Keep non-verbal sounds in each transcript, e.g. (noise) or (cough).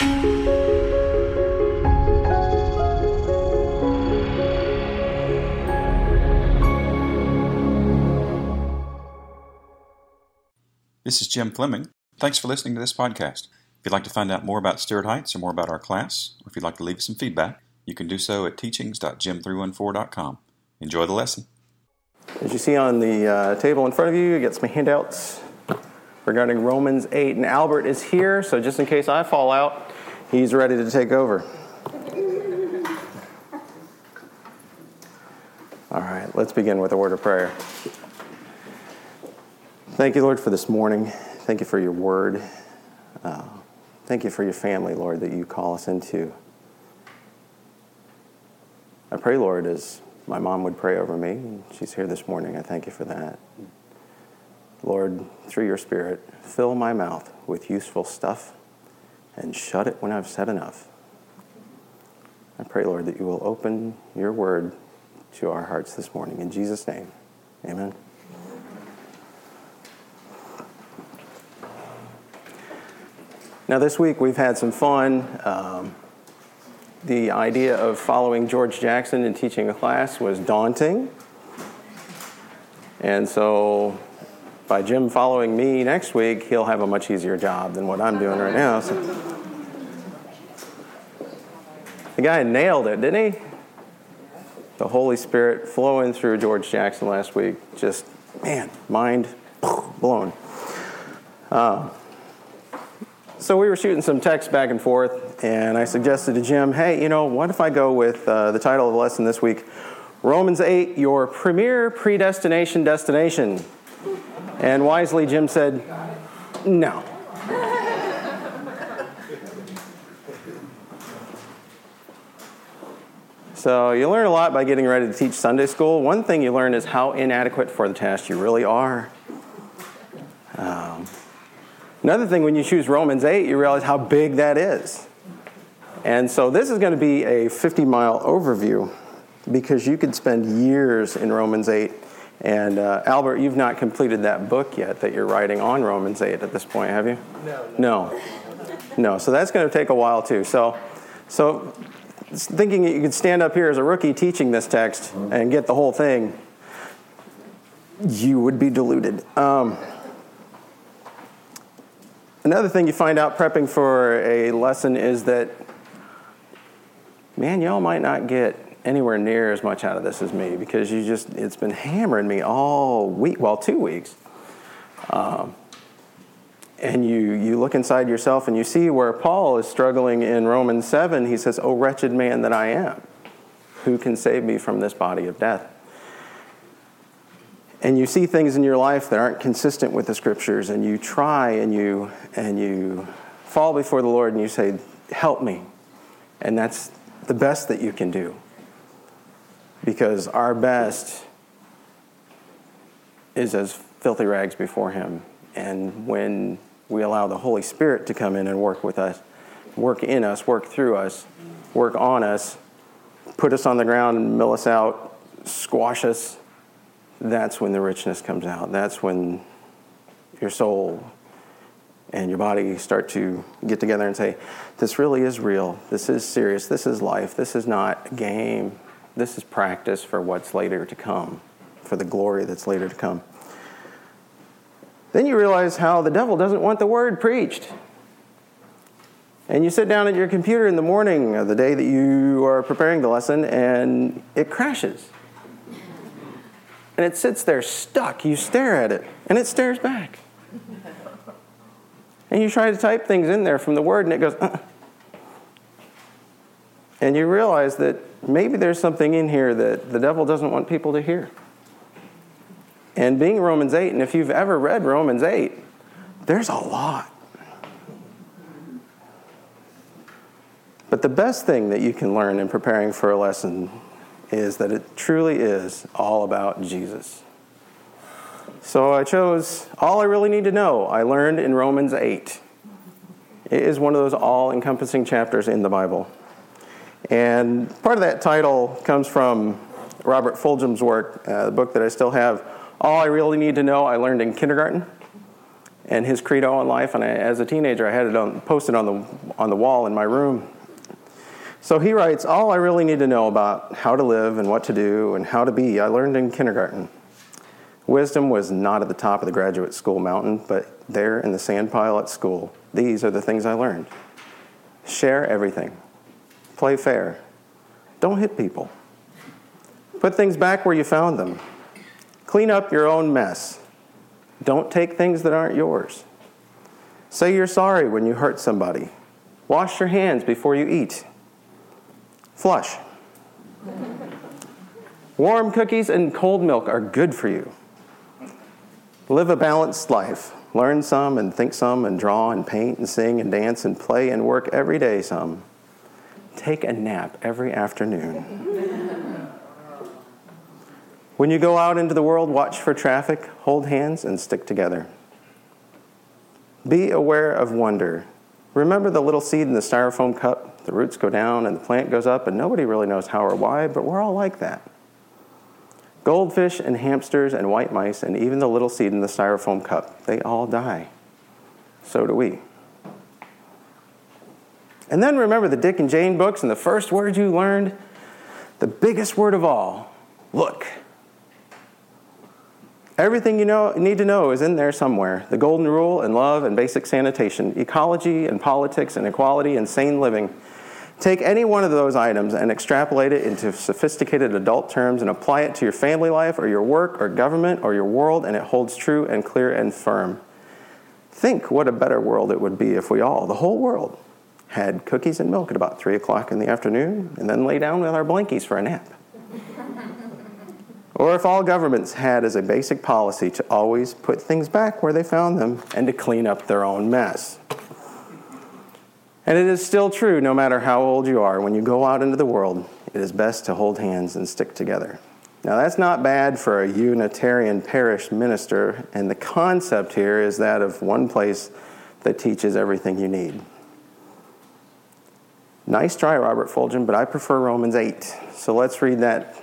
This is Jim Fleming. Thanks for listening to this podcast. If you'd like to find out more about Stuart Heights or more about our class, or if you'd like to leave us some feedback, you can do so at teachings.jim314.com. Enjoy the lesson. As you see on the uh, table in front of you, you get some handouts regarding Romans 8. And Albert is here, so just in case I fall out, he's ready to take over. All right, let's begin with a word of prayer. Thank you, Lord, for this morning. Thank you for your word. Uh, thank you for your family, Lord, that you call us into. I pray, Lord, as my mom would pray over me. She's here this morning. I thank you for that. Lord, through your Spirit, fill my mouth with useful stuff and shut it when I've said enough. I pray, Lord, that you will open your word to our hearts this morning. In Jesus' name, amen. Now, this week we've had some fun. Um, the idea of following George Jackson and teaching a class was daunting. And so, by Jim following me next week, he'll have a much easier job than what I'm doing right now. So. The guy nailed it, didn't he? The Holy Spirit flowing through George Jackson last week. Just, man, mind blown. Uh, so we were shooting some text back and forth, and I suggested to Jim, hey, you know, what if I go with uh, the title of the lesson this week Romans 8, Your Premier Predestination Destination? And wisely, Jim said, no. So you learn a lot by getting ready to teach Sunday school. One thing you learn is how inadequate for the task you really are. Um, Another thing, when you choose Romans 8, you realize how big that is. And so this is going to be a 50 mile overview because you could spend years in Romans 8. And uh, Albert, you've not completed that book yet that you're writing on Romans 8 at this point, have you? No. No. No. So that's going to take a while too. So, so thinking that you could stand up here as a rookie teaching this text and get the whole thing, you would be deluded. Um, Another thing you find out prepping for a lesson is that, man, y'all might not get anywhere near as much out of this as me because you just, it's been hammering me all week, well, two weeks. Um, and you, you look inside yourself and you see where Paul is struggling in Romans 7. He says, Oh, wretched man that I am, who can save me from this body of death? and you see things in your life that aren't consistent with the scriptures and you try and you and you fall before the lord and you say help me and that's the best that you can do because our best is as filthy rags before him and when we allow the holy spirit to come in and work with us work in us work through us work on us put us on the ground mill us out squash us that's when the richness comes out. That's when your soul and your body start to get together and say, This really is real. This is serious. This is life. This is not a game. This is practice for what's later to come, for the glory that's later to come. Then you realize how the devil doesn't want the word preached. And you sit down at your computer in the morning of the day that you are preparing the lesson, and it crashes and it sits there stuck. You stare at it, and it stares back. And you try to type things in there from the word, and it goes, uh. and you realize that maybe there's something in here that the devil doesn't want people to hear. And being Romans 8, and if you've ever read Romans 8, there's a lot. But the best thing that you can learn in preparing for a lesson is that it truly is all about Jesus. So I chose All I Really Need to Know, I learned in Romans 8. It is one of those all encompassing chapters in the Bible. And part of that title comes from Robert Fulghum's work, uh, the book that I still have, All I Really Need to Know, I Learned in Kindergarten. and his credo on life. And I, as a teenager, I had it on, posted on the, on the wall in my room. So he writes All I really need to know about how to live and what to do and how to be, I learned in kindergarten. Wisdom was not at the top of the graduate school mountain, but there in the sandpile at school, these are the things I learned share everything, play fair, don't hit people, put things back where you found them, clean up your own mess, don't take things that aren't yours, say you're sorry when you hurt somebody, wash your hands before you eat, flush. (laughs) Warm cookies and cold milk are good for you. Live a balanced life. Learn some and think some and draw and paint and sing and dance and play and work every day some. Take a nap every afternoon. When you go out into the world, watch for traffic, hold hands, and stick together. Be aware of wonder. Remember the little seed in the styrofoam cup? The roots go down and the plant goes up, and nobody really knows how or why, but we're all like that. Goldfish and hamsters and white mice and even the little seed in the styrofoam cup, they all die. So do we. And then remember the Dick and Jane books and the first word you learned, the biggest word of all look. Everything you know, need to know is in there somewhere the golden rule and love and basic sanitation, ecology and politics and equality and sane living. Take any one of those items and extrapolate it into sophisticated adult terms and apply it to your family life or your work or government or your world, and it holds true and clear and firm. Think what a better world it would be if we all, the whole world, had cookies and milk at about 3 o'clock in the afternoon and then lay down with our blankies for a nap. Or if all governments had as a basic policy to always put things back where they found them and to clean up their own mess. And it is still true, no matter how old you are, when you go out into the world, it is best to hold hands and stick together. Now, that's not bad for a Unitarian parish minister, and the concept here is that of one place that teaches everything you need. Nice try, Robert Fulghum, but I prefer Romans 8. So let's read that.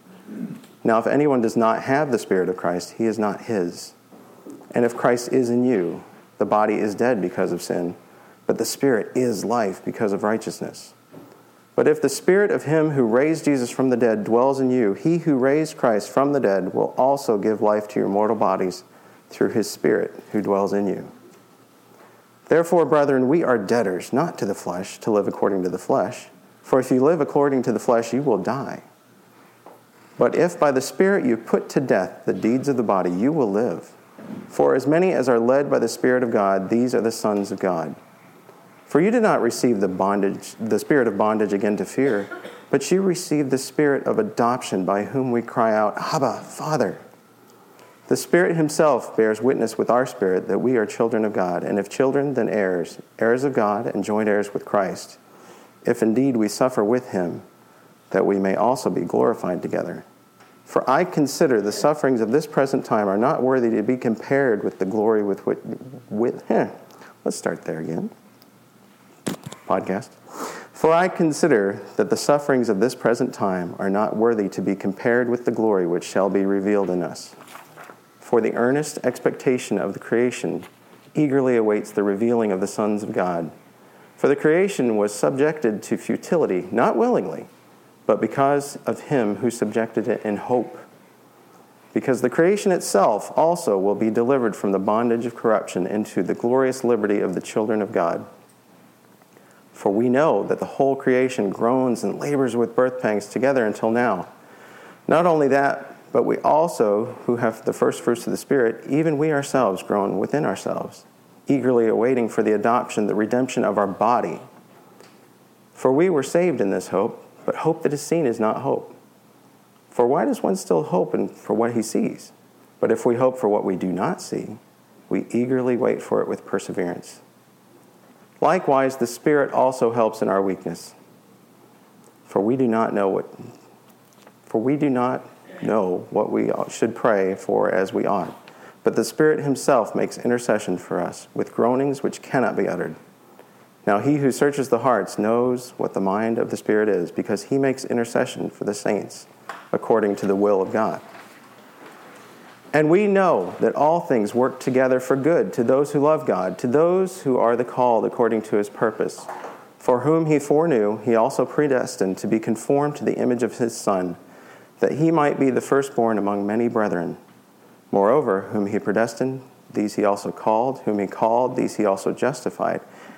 Now, if anyone does not have the Spirit of Christ, he is not his. And if Christ is in you, the body is dead because of sin but the Spirit is life because of righteousness. But if the Spirit of Him who raised Jesus from the dead dwells in you, He who raised Christ from the dead will also give life to your mortal bodies through His Spirit who dwells in you. Therefore, brethren, we are debtors, not to the flesh, to live according to the flesh. For if you live according to the flesh, you will die. But if by the Spirit you put to death the deeds of the body, you will live. For as many as are led by the Spirit of God, these are the sons of God. For you did not receive the bondage, the spirit of bondage again to fear, but you received the spirit of adoption by whom we cry out, Abba, Father. The Spirit Himself bears witness with our spirit that we are children of God, and if children, then heirs, heirs of God, and joint heirs with Christ, if indeed we suffer with Him, that we may also be glorified together. For I consider the sufferings of this present time are not worthy to be compared with the glory with which. With, eh, let's start there again podcast. For I consider that the sufferings of this present time are not worthy to be compared with the glory which shall be revealed in us. For the earnest expectation of the creation eagerly awaits the revealing of the sons of God. For the creation was subjected to futility, not willingly, but because of him who subjected it in hope, because the creation itself also will be delivered from the bondage of corruption into the glorious liberty of the children of God. For we know that the whole creation groans and labors with birth pangs together until now. Not only that, but we also, who have the first fruits of the Spirit, even we ourselves groan within ourselves, eagerly awaiting for the adoption, the redemption of our body. For we were saved in this hope, but hope that is seen is not hope. For why does one still hope for what he sees? But if we hope for what we do not see, we eagerly wait for it with perseverance. Likewise, the Spirit also helps in our weakness. For we do not know what for we do not know what we should pray for as we ought. But the Spirit himself makes intercession for us with groanings which cannot be uttered. Now he who searches the hearts knows what the mind of the Spirit is, because he makes intercession for the saints according to the will of God. And we know that all things work together for good to those who love God, to those who are the called according to his purpose. For whom he foreknew, he also predestined to be conformed to the image of his Son, that he might be the firstborn among many brethren. Moreover, whom he predestined, these he also called, whom he called, these he also justified,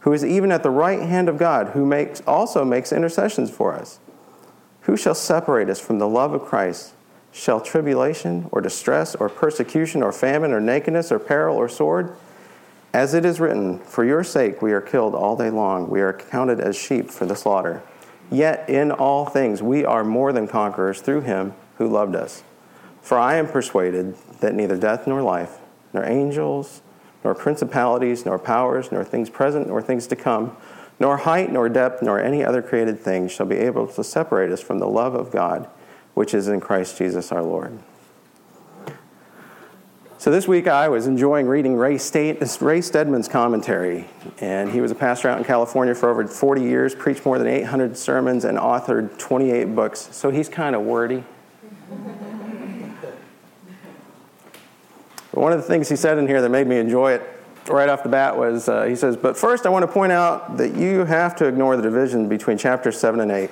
who is even at the right hand of God, who makes, also makes intercessions for us. Who shall separate us from the love of Christ? Shall tribulation or distress or persecution or famine or nakedness or peril or sword? As it is written, For your sake we are killed all day long, we are counted as sheep for the slaughter. Yet in all things we are more than conquerors through him who loved us. For I am persuaded that neither death nor life, nor angels, nor principalities, nor powers, nor things present, nor things to come, nor height, nor depth, nor any other created thing shall be able to separate us from the love of God which is in Christ Jesus our Lord. So this week I was enjoying reading Ray, State, Ray Stedman's commentary, and he was a pastor out in California for over 40 years, preached more than 800 sermons, and authored 28 books. So he's kind of wordy. One of the things he said in here that made me enjoy it right off the bat was uh, he says, But first, I want to point out that you have to ignore the division between chapters 7 and 8.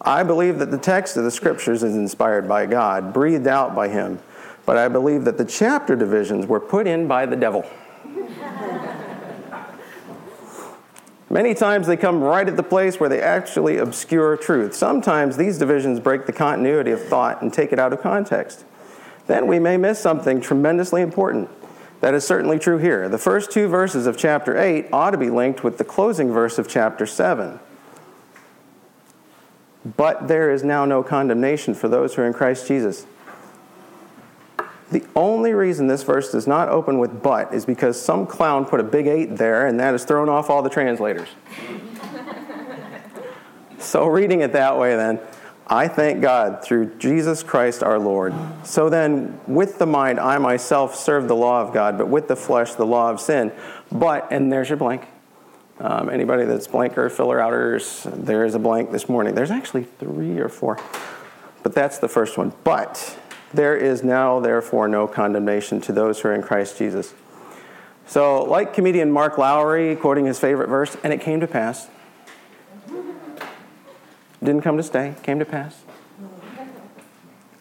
I believe that the text of the scriptures is inspired by God, breathed out by Him, but I believe that the chapter divisions were put in by the devil. Many times they come right at the place where they actually obscure truth. Sometimes these divisions break the continuity of thought and take it out of context. Then we may miss something tremendously important. That is certainly true here. The first two verses of chapter 8 ought to be linked with the closing verse of chapter 7. But there is now no condemnation for those who are in Christ Jesus. The only reason this verse does not open with but is because some clown put a big eight there and that has thrown off all the translators. (laughs) so, reading it that way, then, I thank God through Jesus Christ our Lord. So then, with the mind, I myself serve the law of God, but with the flesh, the law of sin. But, and there's your blank. Um, anybody that's blanker, filler outers, there is a blank this morning. There's actually three or four, but that's the first one. But there is now, therefore, no condemnation to those who are in Christ Jesus. So, like comedian Mark Lowry quoting his favorite verse, and it came to pass. Didn't come to stay, came to pass.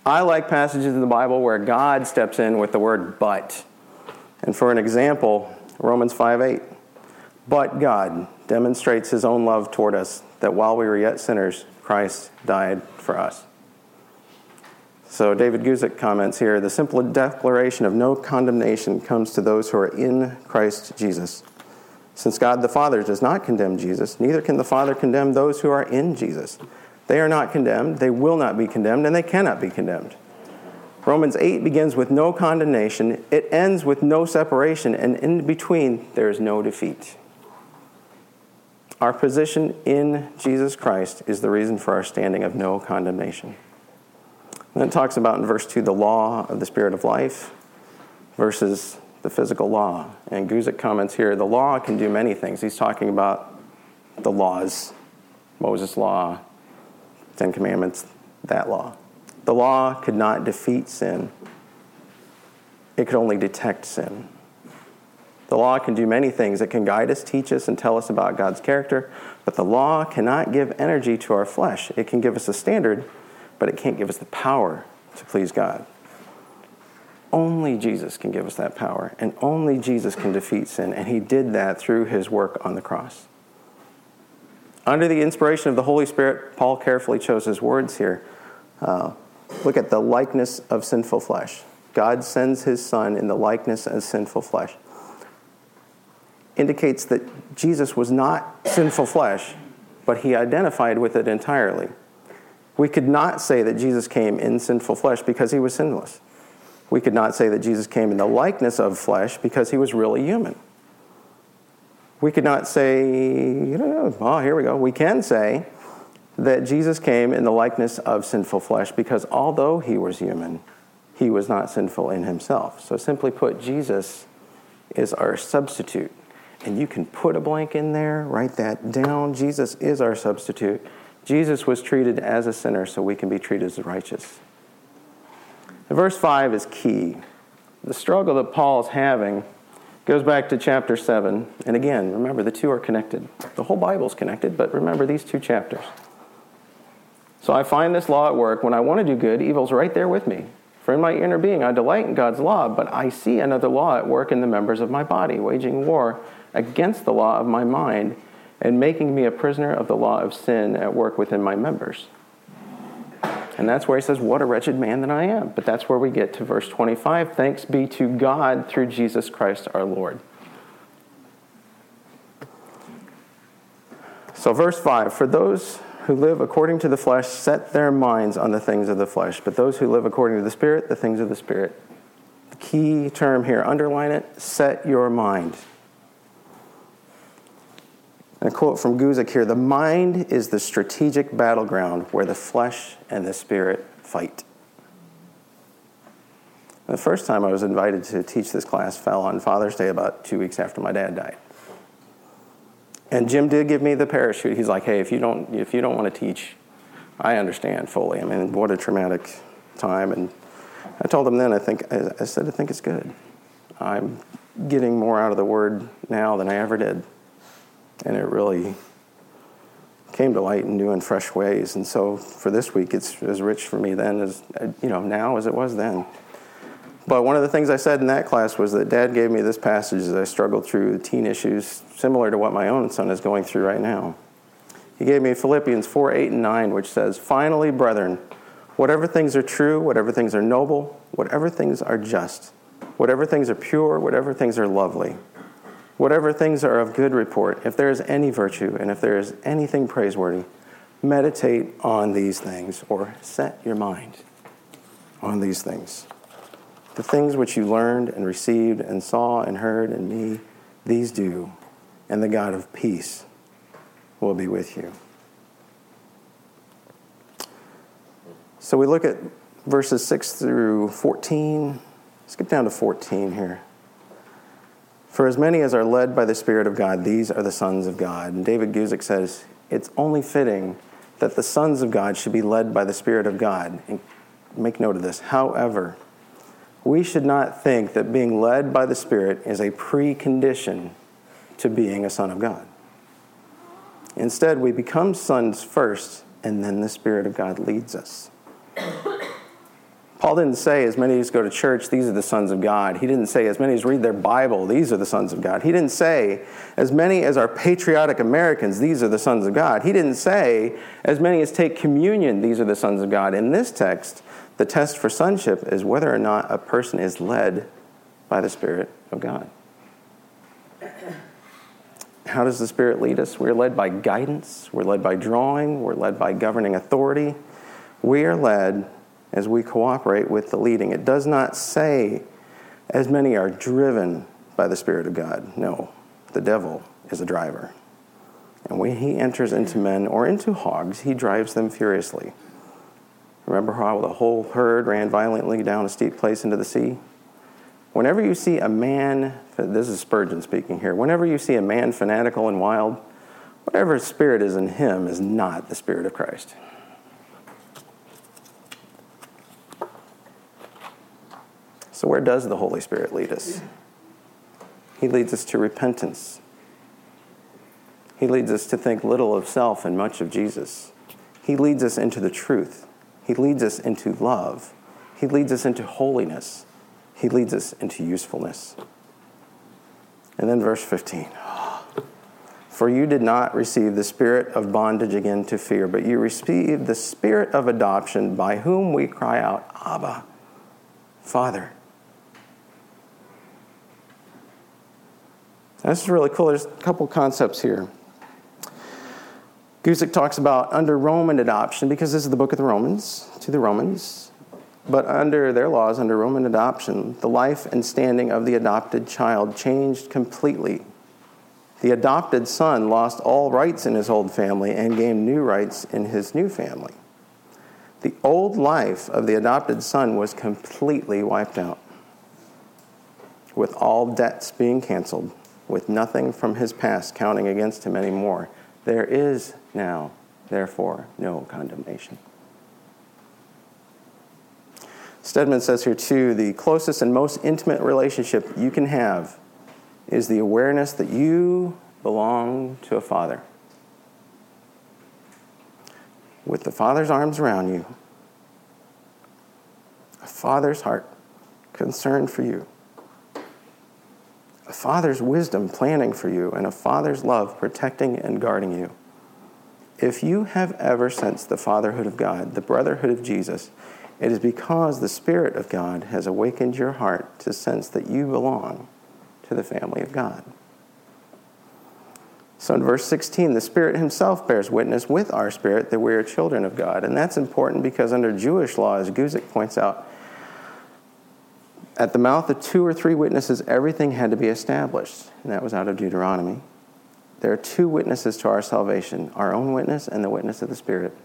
I like passages in the Bible where God steps in with the word but. And for an example, Romans 5 8. But God demonstrates his own love toward us, that while we were yet sinners, Christ died for us. So David Guzik comments here the simple declaration of no condemnation comes to those who are in Christ Jesus. Since God the Father does not condemn Jesus, neither can the Father condemn those who are in Jesus. They are not condemned, they will not be condemned, and they cannot be condemned. Romans 8 begins with no condemnation, it ends with no separation, and in between there is no defeat. Our position in Jesus Christ is the reason for our standing of no condemnation. And then it talks about in verse 2 the law of the Spirit of life. Verses the physical law. And Guzik comments here the law can do many things. He's talking about the laws Moses' law, Ten Commandments, that law. The law could not defeat sin, it could only detect sin. The law can do many things. It can guide us, teach us, and tell us about God's character, but the law cannot give energy to our flesh. It can give us a standard, but it can't give us the power to please God. Only Jesus can give us that power, and only Jesus can defeat sin, and he did that through his work on the cross. Under the inspiration of the Holy Spirit, Paul carefully chose his words here. Uh, look at the likeness of sinful flesh. God sends his Son in the likeness of sinful flesh. Indicates that Jesus was not sinful flesh, but he identified with it entirely. We could not say that Jesus came in sinful flesh because he was sinless. We could not say that Jesus came in the likeness of flesh because he was really human. We could not say, you know, oh, here we go. We can say that Jesus came in the likeness of sinful flesh because although he was human, he was not sinful in himself. So, simply put, Jesus is our substitute. And you can put a blank in there, write that down. Jesus is our substitute. Jesus was treated as a sinner so we can be treated as righteous. Verse 5 is key. The struggle that Paul is having goes back to chapter 7. And again, remember, the two are connected. The whole Bible is connected, but remember these two chapters. So I find this law at work. When I want to do good, evil's right there with me. For in my inner being, I delight in God's law, but I see another law at work in the members of my body, waging war against the law of my mind and making me a prisoner of the law of sin at work within my members. And that's where he says, What a wretched man that I am. But that's where we get to verse 25 Thanks be to God through Jesus Christ our Lord. So, verse 5 For those who live according to the flesh set their minds on the things of the flesh, but those who live according to the Spirit, the things of the Spirit. The key term here, underline it set your mind. And a quote from Guzik here The mind is the strategic battleground where the flesh and the spirit fight. The first time I was invited to teach this class fell on Father's Day about two weeks after my dad died. And Jim did give me the parachute. He's like, hey, if you don't, if you don't want to teach, I understand fully. I mean, what a traumatic time. And I told him then, I think, I said, I think it's good. I'm getting more out of the word now than I ever did and it really came to light in new and fresh ways. And so for this week, it's as rich for me then as uh, you know now as it was then. But one of the things I said in that class was that Dad gave me this passage as I struggled through the teen issues, similar to what my own son is going through right now. He gave me Philippians 4 8 and 9, which says, Finally, brethren, whatever things are true, whatever things are noble, whatever things are just, whatever things are pure, whatever things are lovely Whatever things are of good report, if there is any virtue and if there is anything praiseworthy, meditate on these things or set your mind on these things. The things which you learned and received and saw and heard in me, these do, and the God of peace will be with you. So we look at verses 6 through 14. Skip down to 14 here. For as many as are led by the Spirit of God, these are the sons of God. And David Guzik says, it's only fitting that the sons of God should be led by the Spirit of God. And make note of this. However, we should not think that being led by the Spirit is a precondition to being a son of God. Instead, we become sons first, and then the Spirit of God leads us. Paul didn't say, as many as go to church, these are the sons of God. He didn't say, as many as read their Bible, these are the sons of God. He didn't say, as many as are patriotic Americans, these are the sons of God. He didn't say, as many as take communion, these are the sons of God. In this text, the test for sonship is whether or not a person is led by the Spirit of God. How does the Spirit lead us? We're led by guidance, we're led by drawing, we're led by governing authority. We are led as we cooperate with the leading. It does not say, as many are driven by the Spirit of God. No, the devil is a driver. And when he enters into men or into hogs, he drives them furiously. Remember how the whole herd ran violently down a steep place into the sea? Whenever you see a man, this is Spurgeon speaking here, whenever you see a man fanatical and wild, whatever spirit is in him is not the spirit of Christ. So, where does the Holy Spirit lead us? He leads us to repentance. He leads us to think little of self and much of Jesus. He leads us into the truth. He leads us into love. He leads us into holiness. He leads us into usefulness. And then verse 15. (gasps) For you did not receive the spirit of bondage again to fear, but you received the spirit of adoption by whom we cry out, Abba, Father. This is really cool. There's a couple concepts here. Guzik talks about under Roman adoption, because this is the book of the Romans, to the Romans, but under their laws, under Roman adoption, the life and standing of the adopted child changed completely. The adopted son lost all rights in his old family and gained new rights in his new family. The old life of the adopted son was completely wiped out, with all debts being canceled, with nothing from his past counting against him anymore. There is now, therefore, no condemnation. Stedman says here too the closest and most intimate relationship you can have is the awareness that you belong to a father. With the father's arms around you, a father's heart concerned for you, a father's wisdom planning for you, and a father's love protecting and guarding you. If you have ever sensed the fatherhood of God, the brotherhood of Jesus, it is because the Spirit of God has awakened your heart to sense that you belong to the family of God. So in verse 16, the Spirit Himself bears witness with our spirit that we are children of God. And that's important because under Jewish law, as Guzik points out, at the mouth of two or three witnesses, everything had to be established. And that was out of Deuteronomy. There are two witnesses to our salvation our own witness and the witness of the Spirit.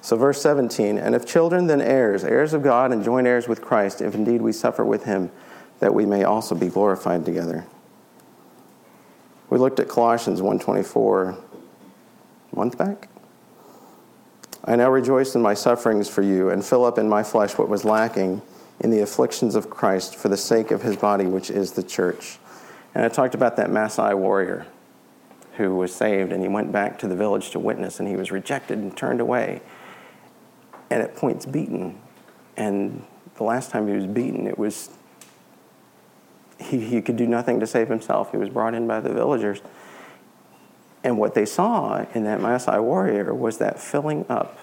So, verse 17, and if children, then heirs, heirs of God and joint heirs with Christ, if indeed we suffer with him, that we may also be glorified together. We looked at Colossians 1.24 a month back. I now rejoice in my sufferings for you and fill up in my flesh what was lacking in the afflictions of Christ for the sake of his body, which is the church. And I talked about that Maasai warrior who was saved and he went back to the village to witness and he was rejected and turned away and at points beaten. And the last time he was beaten, it was he, he could do nothing to save himself. He was brought in by the villagers. And what they saw in that Maasai warrior was that filling up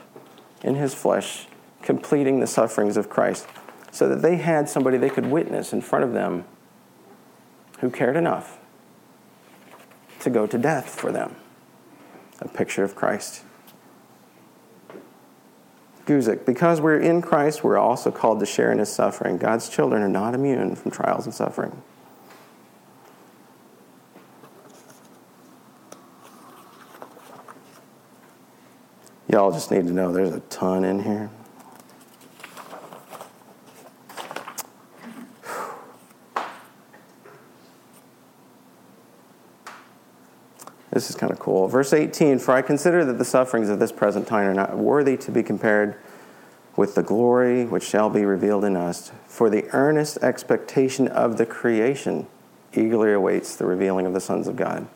in his flesh, completing the sufferings of Christ, so that they had somebody they could witness in front of them who cared enough to go to death for them. A picture of Christ. Guzik, because we're in Christ, we're also called to share in his suffering. God's children are not immune from trials and suffering. Y'all just need to know there's a ton in here. This is kind of cool. Verse 18 For I consider that the sufferings of this present time are not worthy to be compared with the glory which shall be revealed in us. For the earnest expectation of the creation eagerly awaits the revealing of the sons of God.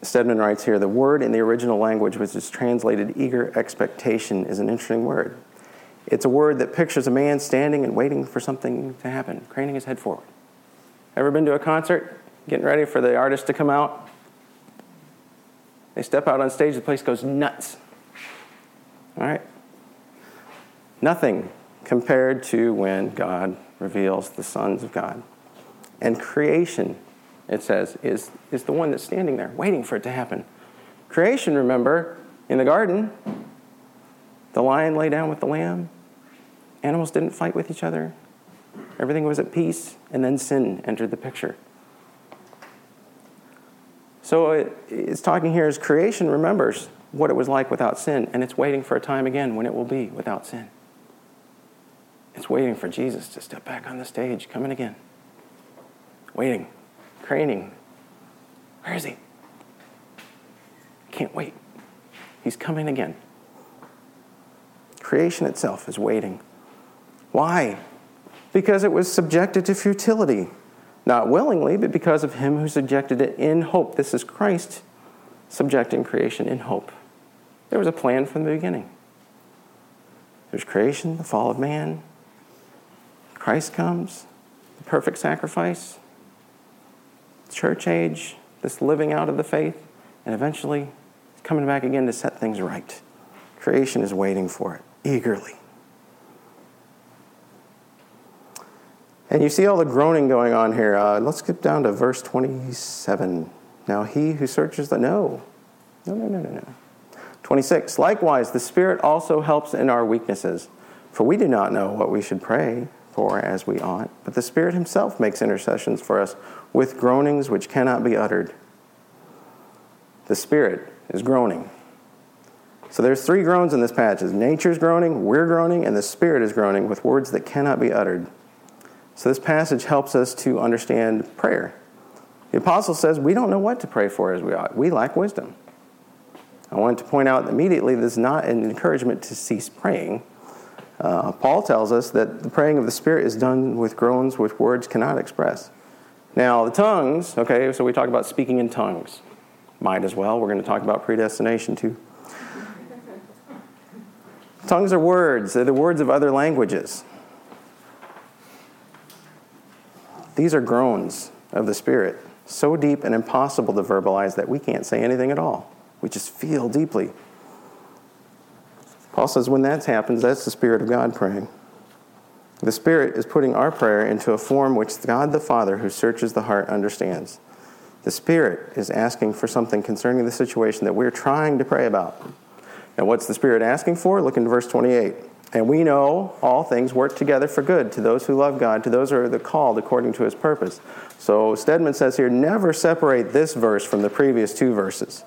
Stedman writes here the word in the original language, which is translated eager expectation, is an interesting word. It's a word that pictures a man standing and waiting for something to happen, craning his head forward. Ever been to a concert, getting ready for the artist to come out? They step out on stage, the place goes nuts. All right? Nothing compared to when God reveals the sons of God. And creation, it says, is, is the one that's standing there, waiting for it to happen. Creation, remember, in the garden, the lion lay down with the lamb. Animals didn't fight with each other. Everything was at peace, and then sin entered the picture. So it, it's talking here as creation remembers what it was like without sin, and it's waiting for a time again when it will be without sin. It's waiting for Jesus to step back on the stage, coming again. Waiting, craning. Where is he? Can't wait. He's coming again. Creation itself is waiting. Why? Because it was subjected to futility. Not willingly, but because of him who subjected it in hope. This is Christ subjecting creation in hope. There was a plan from the beginning. There's creation, the fall of man. Christ comes, the perfect sacrifice, church age, this living out of the faith, and eventually coming back again to set things right. Creation is waiting for it eagerly. And you see all the groaning going on here. Uh, let's get down to verse 27. Now, he who searches the. No. No, no, no, no, no. 26. Likewise, the Spirit also helps in our weaknesses, for we do not know what we should pray for as we ought, but the Spirit Himself makes intercessions for us with groanings which cannot be uttered. The Spirit is groaning. So there's three groans in this passage. Nature's groaning, we're groaning, and the Spirit is groaning with words that cannot be uttered. So this passage helps us to understand prayer. The apostle says we don't know what to pray for as we ought. We lack wisdom. I wanted to point out immediately this is not an encouragement to cease praying. Uh, Paul tells us that the praying of the Spirit is done with groans which words cannot express. Now, the tongues, okay, so we talk about speaking in tongues. Might as well. We're going to talk about predestination too. tongues are words, they're the words of other languages. These are groans of the Spirit, so deep and impossible to verbalize that we can't say anything at all. We just feel deeply. Paul says when that happens, that's the Spirit of God praying. The Spirit is putting our prayer into a form which God the Father, who searches the heart, understands. The Spirit is asking for something concerning the situation that we're trying to pray about. Now, what's the Spirit asking for? Look into verse 28. And we know all things work together for good to those who love God, to those who are the called according to his purpose. So Stedman says here never separate this verse from the previous two verses.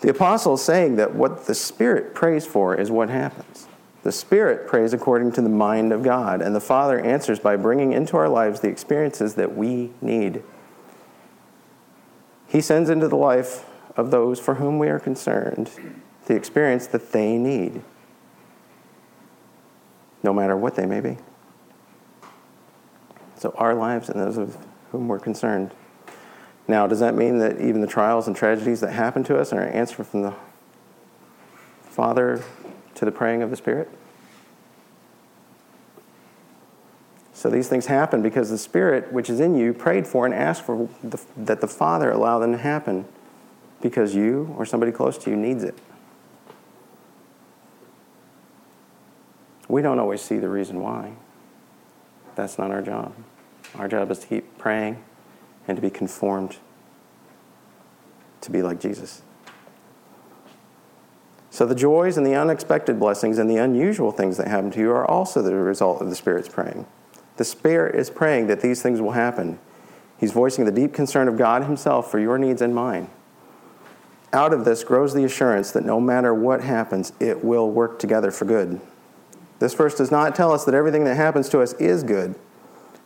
The apostle is saying that what the Spirit prays for is what happens. The Spirit prays according to the mind of God, and the Father answers by bringing into our lives the experiences that we need. He sends into the life of those for whom we are concerned the experience that they need no matter what they may be. So, our lives and those of whom we're concerned. Now, does that mean that even the trials and tragedies that happen to us are an answer from the Father to the praying of the Spirit? So these things happen because the Spirit, which is in you, prayed for and asked for the, that the Father allow them to happen because you or somebody close to you needs it. We don't always see the reason why. That's not our job. Our job is to keep praying and to be conformed to be like Jesus. So, the joys and the unexpected blessings and the unusual things that happen to you are also the result of the Spirit's praying. The Spirit is praying that these things will happen. He's voicing the deep concern of God Himself for your needs and mine. Out of this grows the assurance that no matter what happens, it will work together for good. This verse does not tell us that everything that happens to us is good.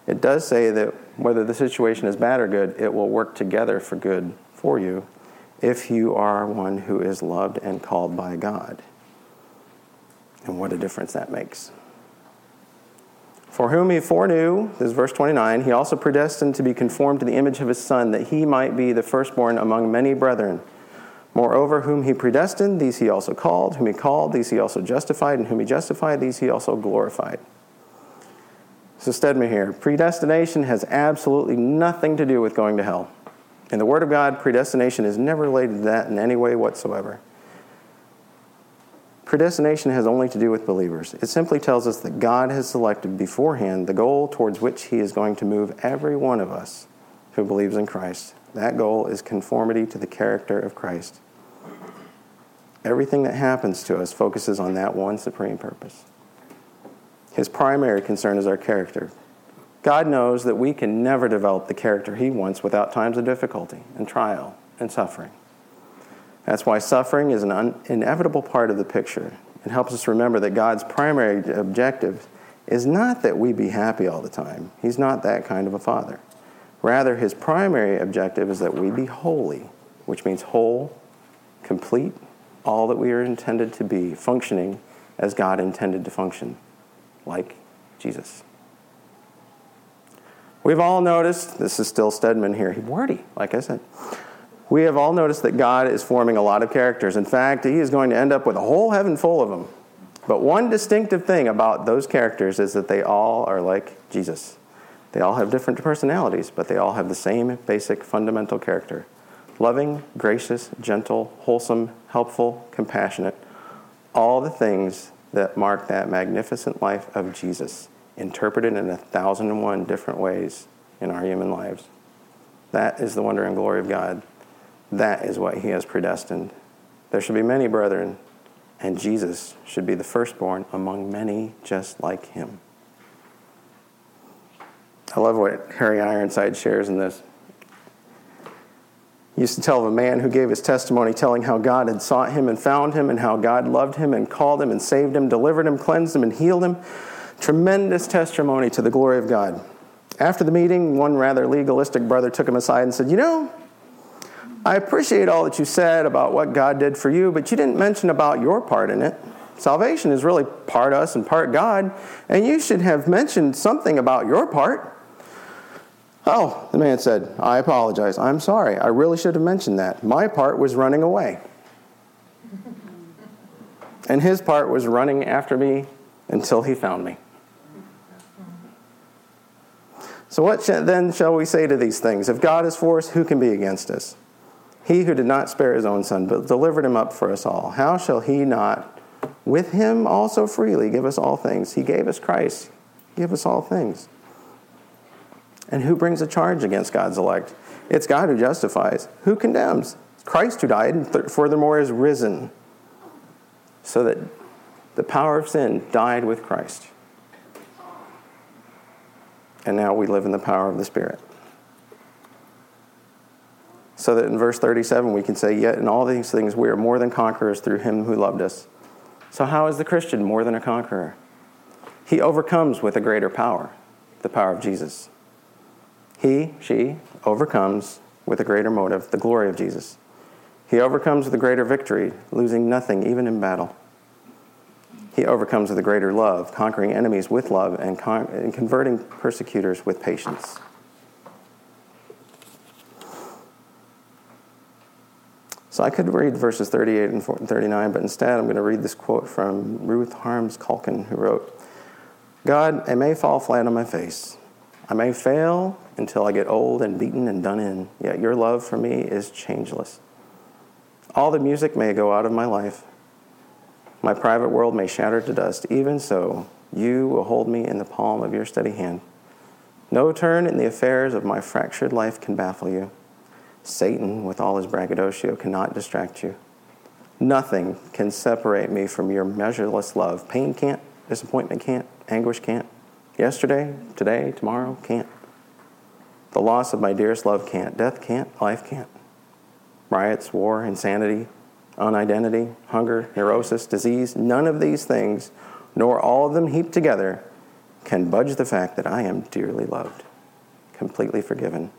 It does say that whether the situation is bad or good, it will work together for good for you if you are one who is loved and called by God. And what a difference that makes. For whom he foreknew, this is verse 29, he also predestined to be conformed to the image of his Son, that he might be the firstborn among many brethren. Moreover, whom he predestined, these he also called. Whom he called, these he also justified. And whom he justified, these he also glorified. So, Stedman here predestination has absolutely nothing to do with going to hell. In the Word of God, predestination is never related to that in any way whatsoever. Predestination has only to do with believers. It simply tells us that God has selected beforehand the goal towards which He is going to move every one of us who believes in Christ. That goal is conformity to the character of Christ. Everything that happens to us focuses on that one supreme purpose. His primary concern is our character. God knows that we can never develop the character He wants without times of difficulty and trial and suffering. That's why suffering is an un- inevitable part of the picture. It helps us remember that God's primary objective is not that we be happy all the time. He's not that kind of a father. Rather, his primary objective is that we be holy, which means whole, complete, all that we are intended to be, functioning as God intended to function, like Jesus. We've all noticed, this is still Stedman here, wordy, like I said. We have all noticed that God is forming a lot of characters. In fact, He is going to end up with a whole heaven full of them. But one distinctive thing about those characters is that they all are like Jesus. They all have different personalities, but they all have the same basic fundamental character loving, gracious, gentle, wholesome, helpful, compassionate. All the things that mark that magnificent life of Jesus, interpreted in a thousand and one different ways in our human lives. That is the wonder and glory of God. That is what He has predestined. There should be many brethren, and Jesus should be the firstborn among many just like Him. I love what Harry Ironside shares in this. Used to tell of a man who gave his testimony telling how God had sought him and found him, and how God loved him and called him and saved him, delivered him, cleansed him, and healed him. Tremendous testimony to the glory of God. After the meeting, one rather legalistic brother took him aside and said, You know, I appreciate all that you said about what God did for you, but you didn't mention about your part in it. Salvation is really part us and part God, and you should have mentioned something about your part. Oh, the man said, I apologize. I'm sorry. I really should have mentioned that. My part was running away. and his part was running after me until he found me. So, what then shall we say to these things? If God is for us, who can be against us? He who did not spare his own son, but delivered him up for us all, how shall he not with him also freely give us all things? He gave us Christ, give us all things. And who brings a charge against God's elect? It's God who justifies. Who condemns? It's Christ who died and furthermore is risen. So that the power of sin died with Christ. And now we live in the power of the Spirit. So that in verse 37 we can say, Yet in all these things we are more than conquerors through him who loved us. So, how is the Christian more than a conqueror? He overcomes with a greater power, the power of Jesus. He, she, overcomes with a greater motive, the glory of Jesus. He overcomes with a greater victory, losing nothing even in battle. He overcomes with a greater love, conquering enemies with love and, con- and converting persecutors with patience. So I could read verses 38 and 39, but instead I'm going to read this quote from Ruth Harms Calkin, who wrote God, I may fall flat on my face. I may fail until I get old and beaten and done in, yet your love for me is changeless. All the music may go out of my life. My private world may shatter to dust. Even so, you will hold me in the palm of your steady hand. No turn in the affairs of my fractured life can baffle you. Satan, with all his braggadocio, cannot distract you. Nothing can separate me from your measureless love. Pain can't, disappointment can't, anguish can't. Yesterday, today, tomorrow, can't. The loss of my dearest love can't. Death can't. Life can't. Riots, war, insanity, unidentity, hunger, neurosis, disease, none of these things, nor all of them heaped together, can budge the fact that I am dearly loved, completely forgiven,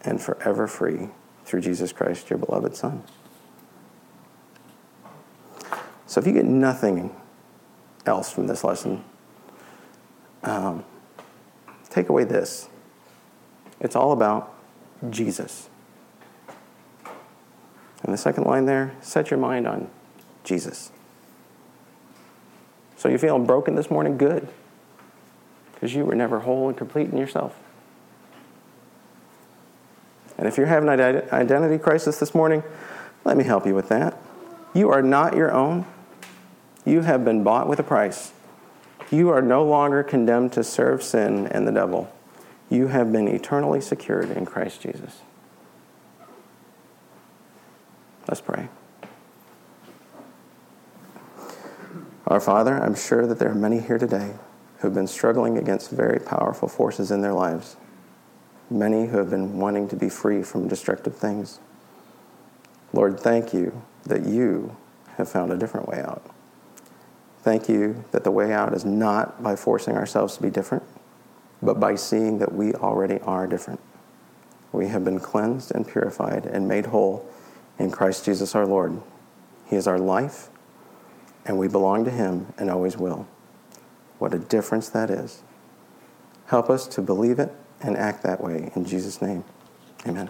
and forever free through Jesus Christ, your beloved Son. So if you get nothing else from this lesson, um, take away this it's all about Jesus. And the second line there, set your mind on Jesus. So you're feeling broken this morning? Good. Because you were never whole and complete in yourself. And if you're having an identity crisis this morning, let me help you with that. You are not your own. You have been bought with a price. You are no longer condemned to serve sin and the devil you have been eternally secured in Christ Jesus. Let's pray. Our Father, I'm sure that there are many here today who have been struggling against very powerful forces in their lives, many who have been wanting to be free from destructive things. Lord, thank you that you have found a different way out. Thank you that the way out is not by forcing ourselves to be different, but by seeing that we already are different. We have been cleansed and purified and made whole in Christ Jesus our Lord. He is our life, and we belong to Him and always will. What a difference that is. Help us to believe it and act that way. In Jesus' name, amen.